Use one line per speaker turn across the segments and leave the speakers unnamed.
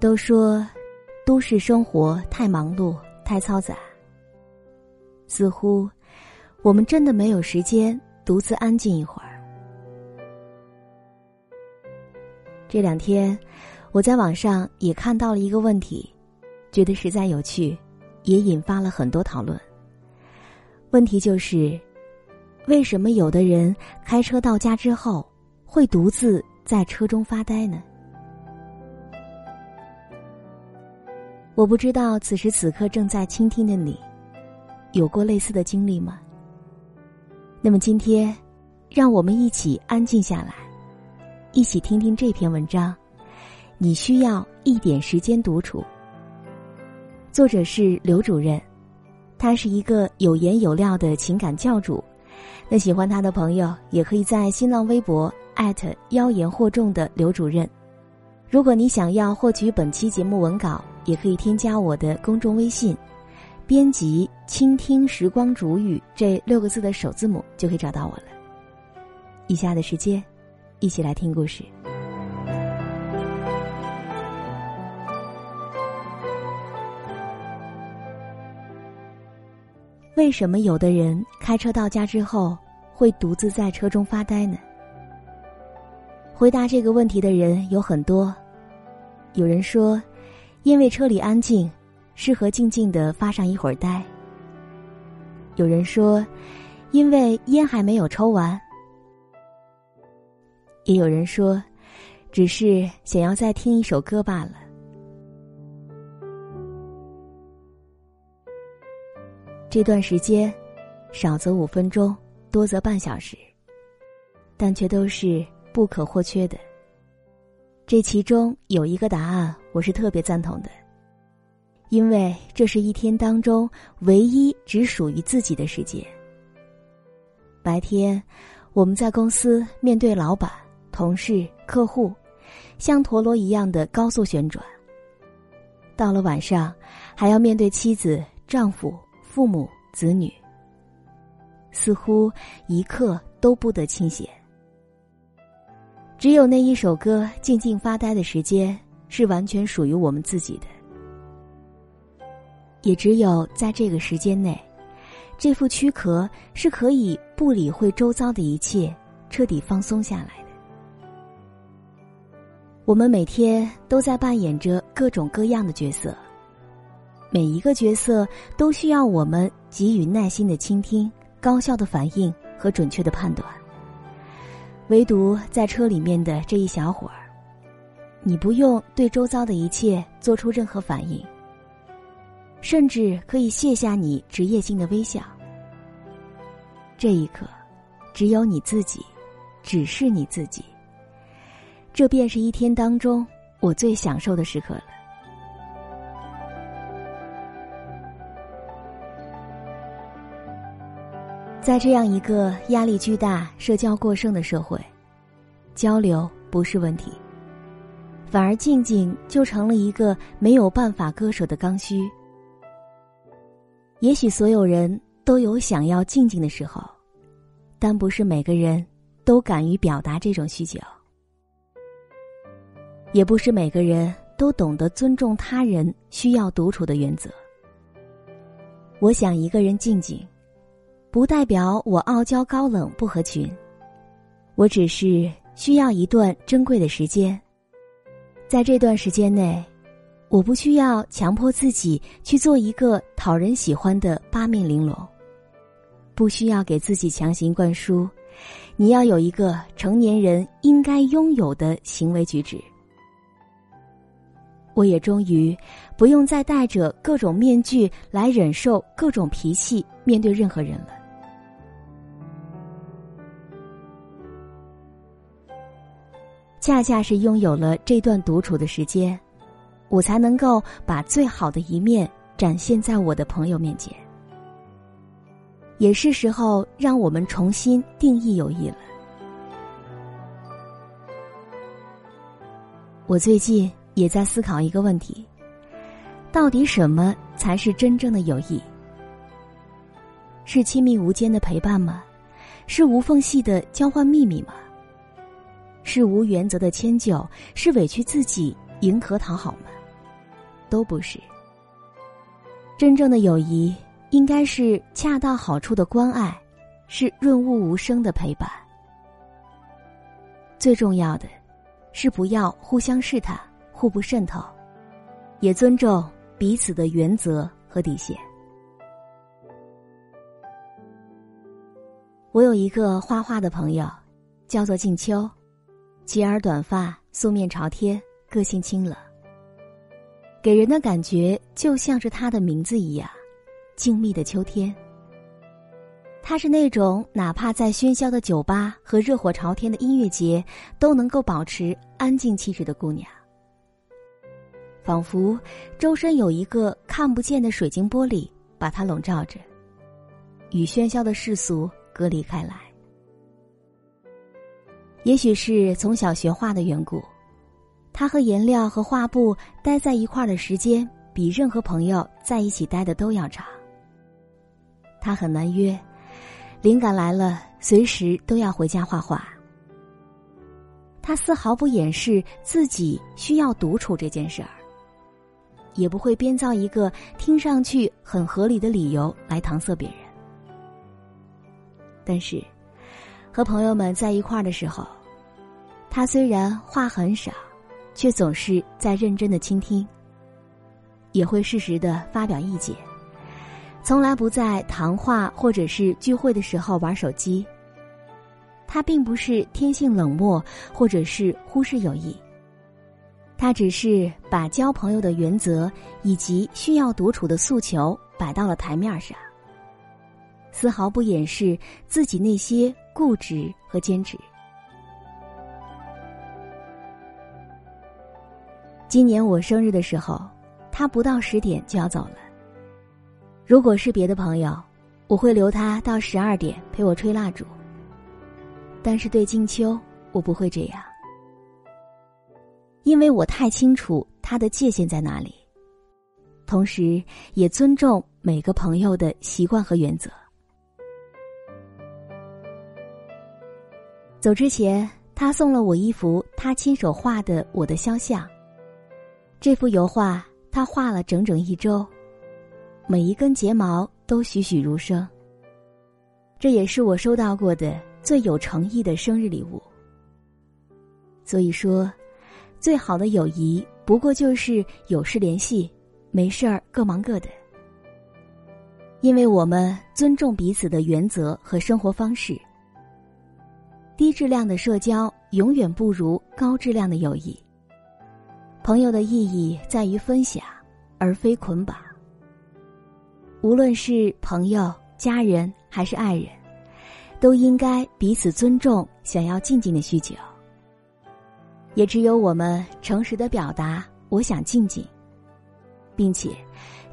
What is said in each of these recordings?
都说，都市生活太忙碌、太嘈杂，似乎我们真的没有时间独自安静一会儿。这两天，我在网上也看到了一个问题，觉得实在有趣，也引发了很多讨论。问题就是，为什么有的人开车到家之后，会独自在车中发呆呢？我不知道此时此刻正在倾听的你，有过类似的经历吗？那么今天，让我们一起安静下来，一起听听这篇文章。你需要一点时间独处。作者是刘主任，他是一个有颜有料的情感教主。那喜欢他的朋友也可以在新浪微博艾特妖言惑众的刘主任。如果你想要获取本期节目文稿。也可以添加我的公众微信，编辑“倾听时光煮雨”这六个字的首字母，就可以找到我了。以下的时间，一起来听故事。为什么有的人开车到家之后会独自在车中发呆呢？回答这个问题的人有很多，有人说。因为车里安静，适合静静的发上一会儿呆。有人说，因为烟还没有抽完。也有人说，只是想要再听一首歌罢了。这段时间，少则五分钟，多则半小时，但却都是不可或缺的。这其中有一个答案，我是特别赞同的，因为这是一天当中唯一只属于自己的时间。白天，我们在公司面对老板、同事、客户，像陀螺一样的高速旋转；到了晚上，还要面对妻子、丈夫、父母、子女，似乎一刻都不得清闲。只有那一首歌，静静发呆的时间是完全属于我们自己的。也只有在这个时间内，这副躯壳是可以不理会周遭的一切，彻底放松下来的。我们每天都在扮演着各种各样的角色，每一个角色都需要我们给予耐心的倾听、高效的反应和准确的判断。唯独在车里面的这一小会儿，你不用对周遭的一切做出任何反应，甚至可以卸下你职业性的微笑。这一刻，只有你自己，只是你自己。这便是一天当中我最享受的时刻了。在这样一个压力巨大、社交过剩的社会，交流不是问题，反而静静就成了一个没有办法割舍的刚需。也许所有人都有想要静静的时候，但不是每个人都敢于表达这种需求，也不是每个人都懂得尊重他人需要独处的原则。我想一个人静静。不代表我傲娇高冷不合群，我只是需要一段珍贵的时间。在这段时间内，我不需要强迫自己去做一个讨人喜欢的八面玲珑，不需要给自己强行灌输你要有一个成年人应该拥有的行为举止。我也终于不用再戴着各种面具来忍受各种脾气，面对任何人了。恰恰是拥有了这段独处的时间，我才能够把最好的一面展现在我的朋友面前。也是时候让我们重新定义友谊了。我最近也在思考一个问题：到底什么才是真正的友谊？是亲密无间的陪伴吗？是无缝隙的交换秘密吗？是无原则的迁就，是委屈自己迎合讨好吗？都不是。真正的友谊应该是恰到好处的关爱，是润物无声的陪伴。最重要的，是不要互相试探、互不渗透，也尊重彼此的原则和底线。我有一个画画的朋友，叫做静秋，齐耳短发，素面朝天，个性清冷。给人的感觉就像是他的名字一样，静谧的秋天。她是那种哪怕在喧嚣的酒吧和热火朝天的音乐节，都能够保持安静气质的姑娘。仿佛周身有一个看不见的水晶玻璃把她笼罩着，与喧嚣的世俗隔离开来。也许是从小学画的缘故。他和颜料和画布待在一块儿的时间，比任何朋友在一起待的都要长。他很难约，灵感来了，随时都要回家画画。他丝毫不掩饰自己需要独处这件事儿，也不会编造一个听上去很合理的理由来搪塞别人。但是，和朋友们在一块儿的时候，他虽然话很少。却总是在认真的倾听，也会适时的发表意见，从来不在谈话或者是聚会的时候玩手机。他并不是天性冷漠，或者是忽视友谊，他只是把交朋友的原则以及需要独处的诉求摆到了台面上，丝毫不掩饰自己那些固执和坚持。今年我生日的时候，他不到十点就要走了。如果是别的朋友，我会留他到十二点陪我吹蜡烛。但是对静秋，我不会这样，因为我太清楚他的界限在哪里，同时也尊重每个朋友的习惯和原则。走之前，他送了我一幅他亲手画的我的肖像。这幅油画他画了整整一周，每一根睫毛都栩栩如生。这也是我收到过的最有诚意的生日礼物。所以说，最好的友谊不过就是有事联系，没事儿各忙各的。因为我们尊重彼此的原则和生活方式。低质量的社交永远不如高质量的友谊。朋友的意义在于分享，而非捆绑。无论是朋友、家人还是爱人，都应该彼此尊重想要静静的需求。也只有我们诚实的表达“我想静静”，并且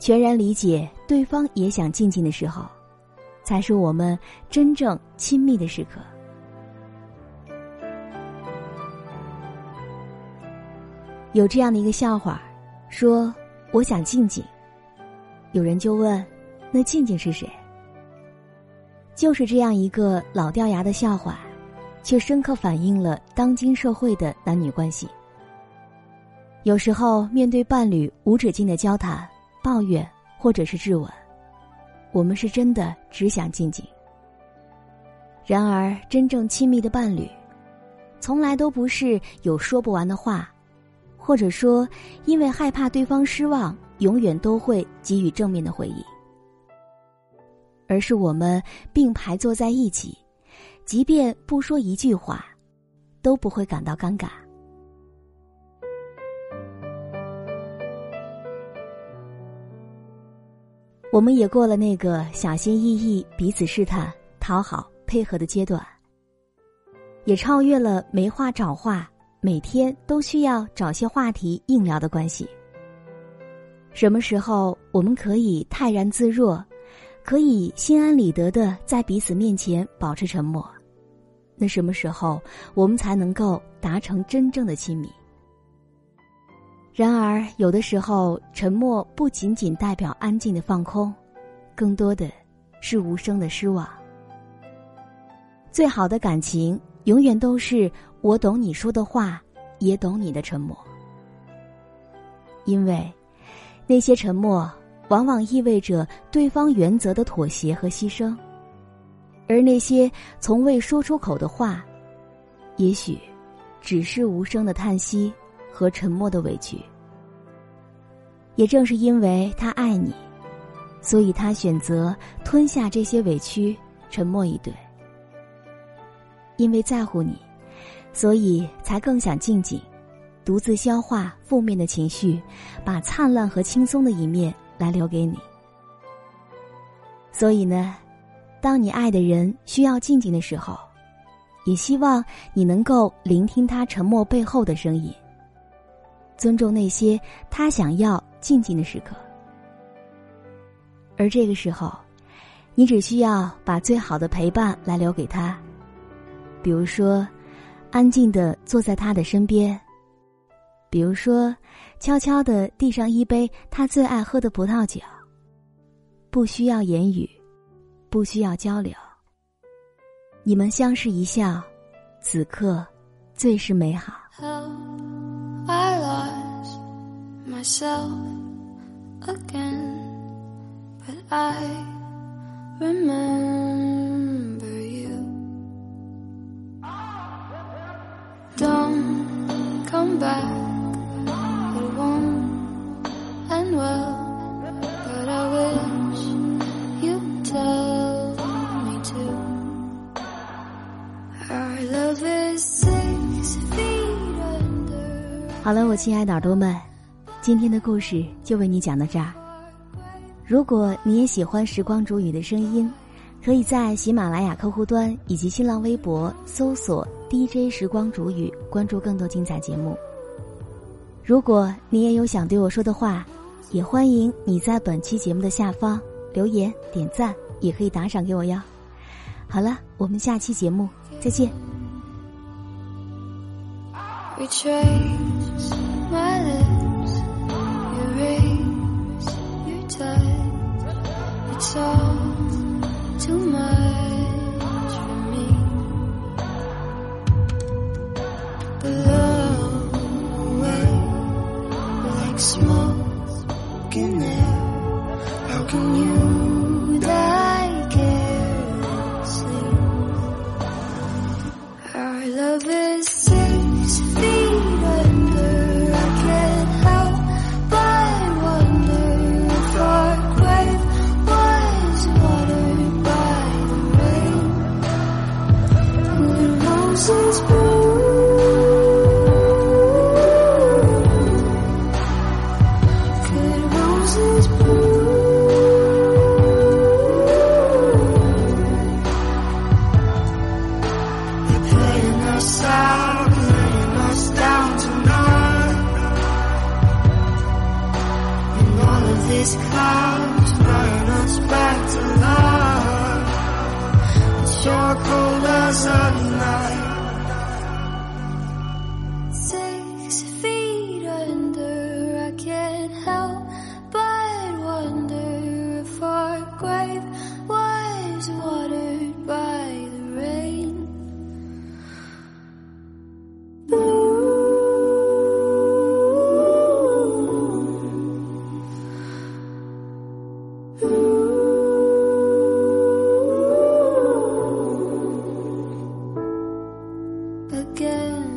全然理解对方也想静静的时候，才是我们真正亲密的时刻。有这样的一个笑话，说我想静静。有人就问，那静静是谁？就是这样一个老掉牙的笑话，却深刻反映了当今社会的男女关系。有时候面对伴侣无止境的交谈、抱怨或者是质问，我们是真的只想静静。然而，真正亲密的伴侣，从来都不是有说不完的话。或者说，因为害怕对方失望，永远都会给予正面的回应，而是我们并排坐在一起，即便不说一句话，都不会感到尴尬。我们也过了那个小心翼翼、彼此试探、讨好、配合的阶段，也超越了没话找话。每天都需要找些话题硬聊的关系。什么时候我们可以泰然自若，可以心安理得的在彼此面前保持沉默？那什么时候我们才能够达成真正的亲密？然而，有的时候沉默不仅仅代表安静的放空，更多的是无声的失望。最好的感情。永远都是我懂你说的话，也懂你的沉默。因为，
那些沉默往往意味着对方原则的妥协和牺牲，而那些从未说出口的话，也许只是无声的叹息和沉默的委屈。也正是因为他爱你，所以他选择吞下这些委屈，沉默以对。因为在乎你，所以才更想静静。独自消化负面的情绪，把灿烂和轻松的一面来留给你。所以呢，当你爱的人需要静静的时候，也希望你能够聆听他沉默背后的声音，尊重那些他想要静静的时刻。而这个时候，你只需要把最好的陪伴来留给他，比如说，安静的坐在他的身边。比如说，悄悄的递上一杯他最爱喝的葡萄酒。不需要言语，不需要交流。你们相视一笑，此刻最是美好。Come back. 好了，我亲爱的耳朵们，今天的故事就为你讲到这儿。如果你也喜欢时光煮雨的声音，可以在喜马拉雅客户端以及新浪微博搜索 “DJ 时光煮雨”，关注更多精彩节目。如果你也有想对我说的话，也欢迎你在本期节目的下方留言点赞，也可以打赏给我哟。好了，我们下期节目再见。How can you again,